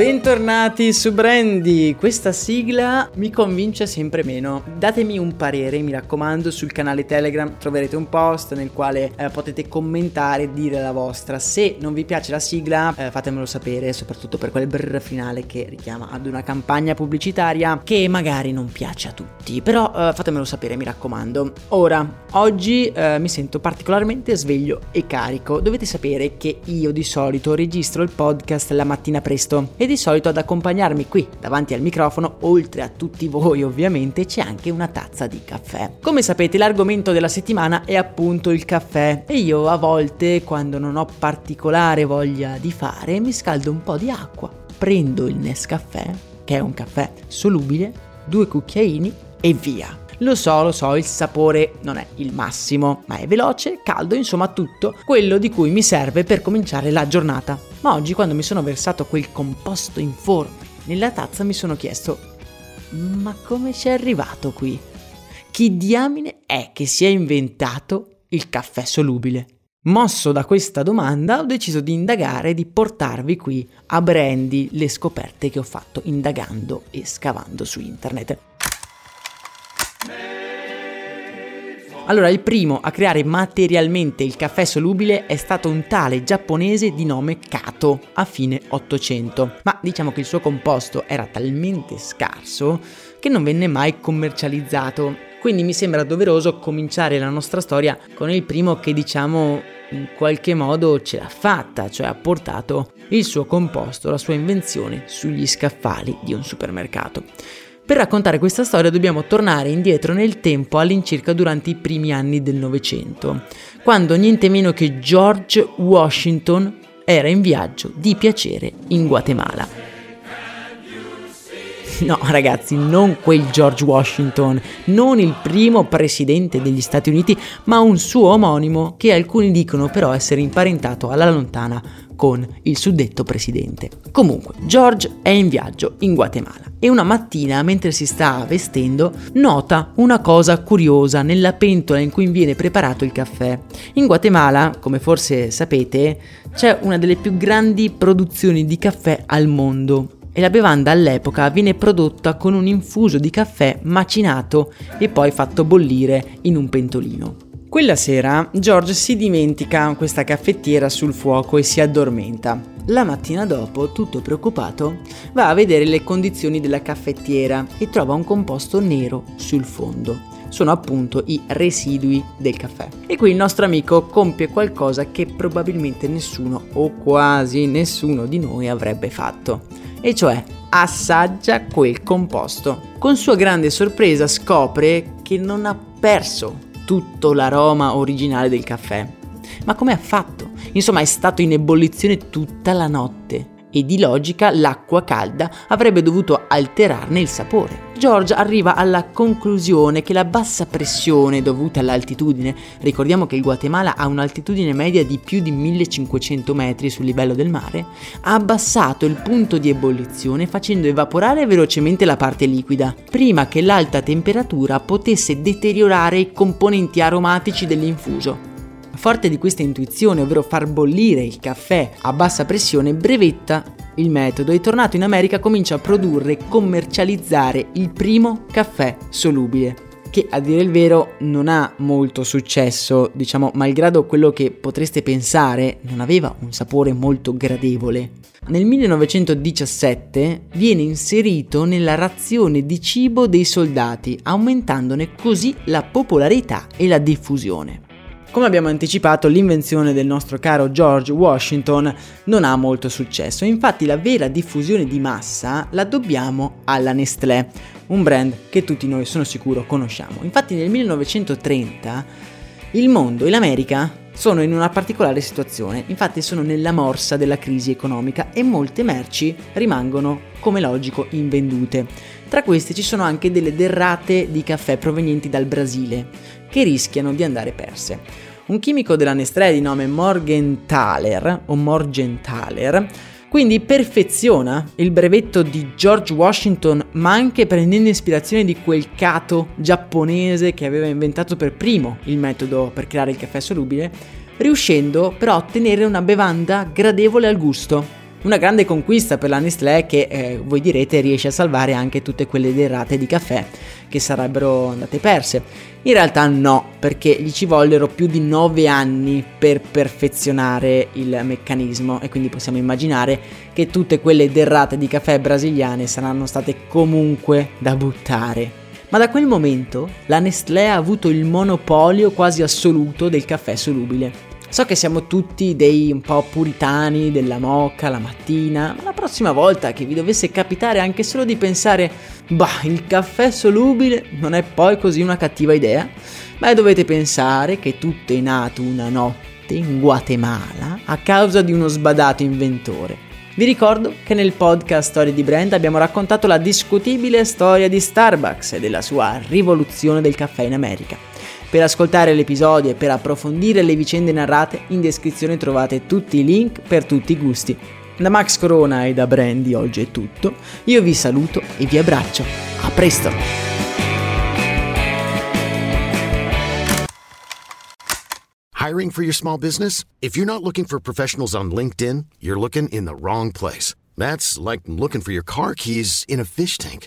Bentornati su Brandy, questa sigla mi convince sempre meno. Datemi un parere, mi raccomando, sul canale Telegram troverete un post nel quale eh, potete commentare e dire la vostra. Se non vi piace la sigla, eh, fatemelo sapere, soprattutto per quel brr finale che richiama ad una campagna pubblicitaria che magari non piace a tutti. Però eh, fatemelo sapere, mi raccomando. Ora, oggi eh, mi sento particolarmente sveglio e carico. Dovete sapere che io di solito registro il podcast la mattina presto e di solito ad accompagnarmi qui davanti al microfono, oltre a tutti voi ovviamente, c'è anche una tazza di caffè. Come sapete l'argomento della settimana è appunto il caffè e io a volte quando non ho particolare voglia di fare mi scaldo un po' di acqua, prendo il Nescaffè, che è un caffè solubile, due cucchiaini e via. Lo so, lo so, il sapore non è il massimo, ma è veloce, caldo, insomma tutto quello di cui mi serve per cominciare la giornata. Ma oggi quando mi sono versato quel composto informe nella tazza mi sono chiesto, ma come ci arrivato qui? Chi diamine è che si è inventato il caffè solubile? Mosso da questa domanda ho deciso di indagare e di portarvi qui a Brandy le scoperte che ho fatto indagando e scavando su internet. Allora, il primo a creare materialmente il caffè solubile è stato un tale giapponese di nome Kato a fine 800, ma diciamo che il suo composto era talmente scarso che non venne mai commercializzato. Quindi mi sembra doveroso cominciare la nostra storia con il primo che diciamo in qualche modo ce l'ha fatta, cioè ha portato il suo composto, la sua invenzione sugli scaffali di un supermercato. Per raccontare questa storia dobbiamo tornare indietro nel tempo all'incirca durante i primi anni del Novecento, quando niente meno che George Washington era in viaggio di piacere in Guatemala. No, ragazzi, non quel George Washington, non il primo presidente degli Stati Uniti, ma un suo omonimo che alcuni dicono però essere imparentato alla lontana con il suddetto presidente. Comunque, George è in viaggio in Guatemala e una mattina, mentre si sta vestendo, nota una cosa curiosa nella pentola in cui viene preparato il caffè. In Guatemala, come forse sapete, c'è una delle più grandi produzioni di caffè al mondo e la bevanda all'epoca viene prodotta con un infuso di caffè macinato e poi fatto bollire in un pentolino. Quella sera George si dimentica questa caffettiera sul fuoco e si addormenta. La mattina dopo, tutto preoccupato, va a vedere le condizioni della caffettiera e trova un composto nero sul fondo. Sono appunto i residui del caffè. E qui il nostro amico compie qualcosa che probabilmente nessuno o quasi nessuno di noi avrebbe fatto. E cioè assaggia quel composto. Con sua grande sorpresa scopre che non ha perso tutto l'aroma originale del caffè. Ma come ha fatto? Insomma, è stato in ebollizione tutta la notte e di logica l'acqua calda avrebbe dovuto alterarne il sapore. George arriva alla conclusione che la bassa pressione dovuta all'altitudine, ricordiamo che il Guatemala ha un'altitudine media di più di 1500 metri sul livello del mare, ha abbassato il punto di ebollizione facendo evaporare velocemente la parte liquida, prima che l'alta temperatura potesse deteriorare i componenti aromatici dell'infuso. Forte di questa intuizione, ovvero far bollire il caffè a bassa pressione, brevetta il metodo e tornato in America comincia a produrre e commercializzare il primo caffè solubile. che a dire il vero non ha molto successo, diciamo, malgrado quello che potreste pensare, non aveva un sapore molto gradevole. Nel 1917 viene inserito nella razione di cibo dei soldati, aumentandone così la popolarità e la diffusione. Come abbiamo anticipato, l'invenzione del nostro caro George Washington non ha molto successo, infatti la vera diffusione di massa la dobbiamo alla Nestlé, un brand che tutti noi sono sicuro conosciamo. Infatti nel 1930 il mondo e l'America sono in una particolare situazione, infatti sono nella morsa della crisi economica e molte merci rimangono, come logico, invendute. Tra queste ci sono anche delle derrate di caffè provenienti dal Brasile, che rischiano di andare perse. Un chimico della Nestlé di nome Morgenthaler o Morgenthaler quindi perfeziona il brevetto di George Washington, ma anche prendendo ispirazione di quel cato giapponese che aveva inventato per primo il metodo per creare il caffè solubile, riuscendo però a ottenere una bevanda gradevole al gusto. Una grande conquista per la Nestlé che, eh, voi direte, riesce a salvare anche tutte quelle derrate di caffè che sarebbero andate perse. In realtà no, perché gli ci vollero più di 9 anni per perfezionare il meccanismo e quindi possiamo immaginare che tutte quelle derrate di caffè brasiliane saranno state comunque da buttare. Ma da quel momento la Nestlé ha avuto il monopolio quasi assoluto del caffè solubile So che siamo tutti dei un po' puritani della moca la mattina, ma la prossima volta che vi dovesse capitare anche solo di pensare, bah, il caffè solubile non è poi così una cattiva idea, beh dovete pensare che tutto è nato una notte in Guatemala a causa di uno sbadato inventore. Vi ricordo che nel podcast Storie di Brand abbiamo raccontato la discutibile storia di Starbucks e della sua rivoluzione del caffè in America. Per ascoltare l'episodio e per approfondire le vicende narrate, in descrizione trovate tutti i link per tutti i gusti. Da Max Corona e da Brandy oggi è tutto. Io vi saluto e vi abbraccio. A presto! Hiring for your small business? If you're not looking for professionals on LinkedIn, you're looking in the wrong place. That's like looking for your car keys in a fish tank.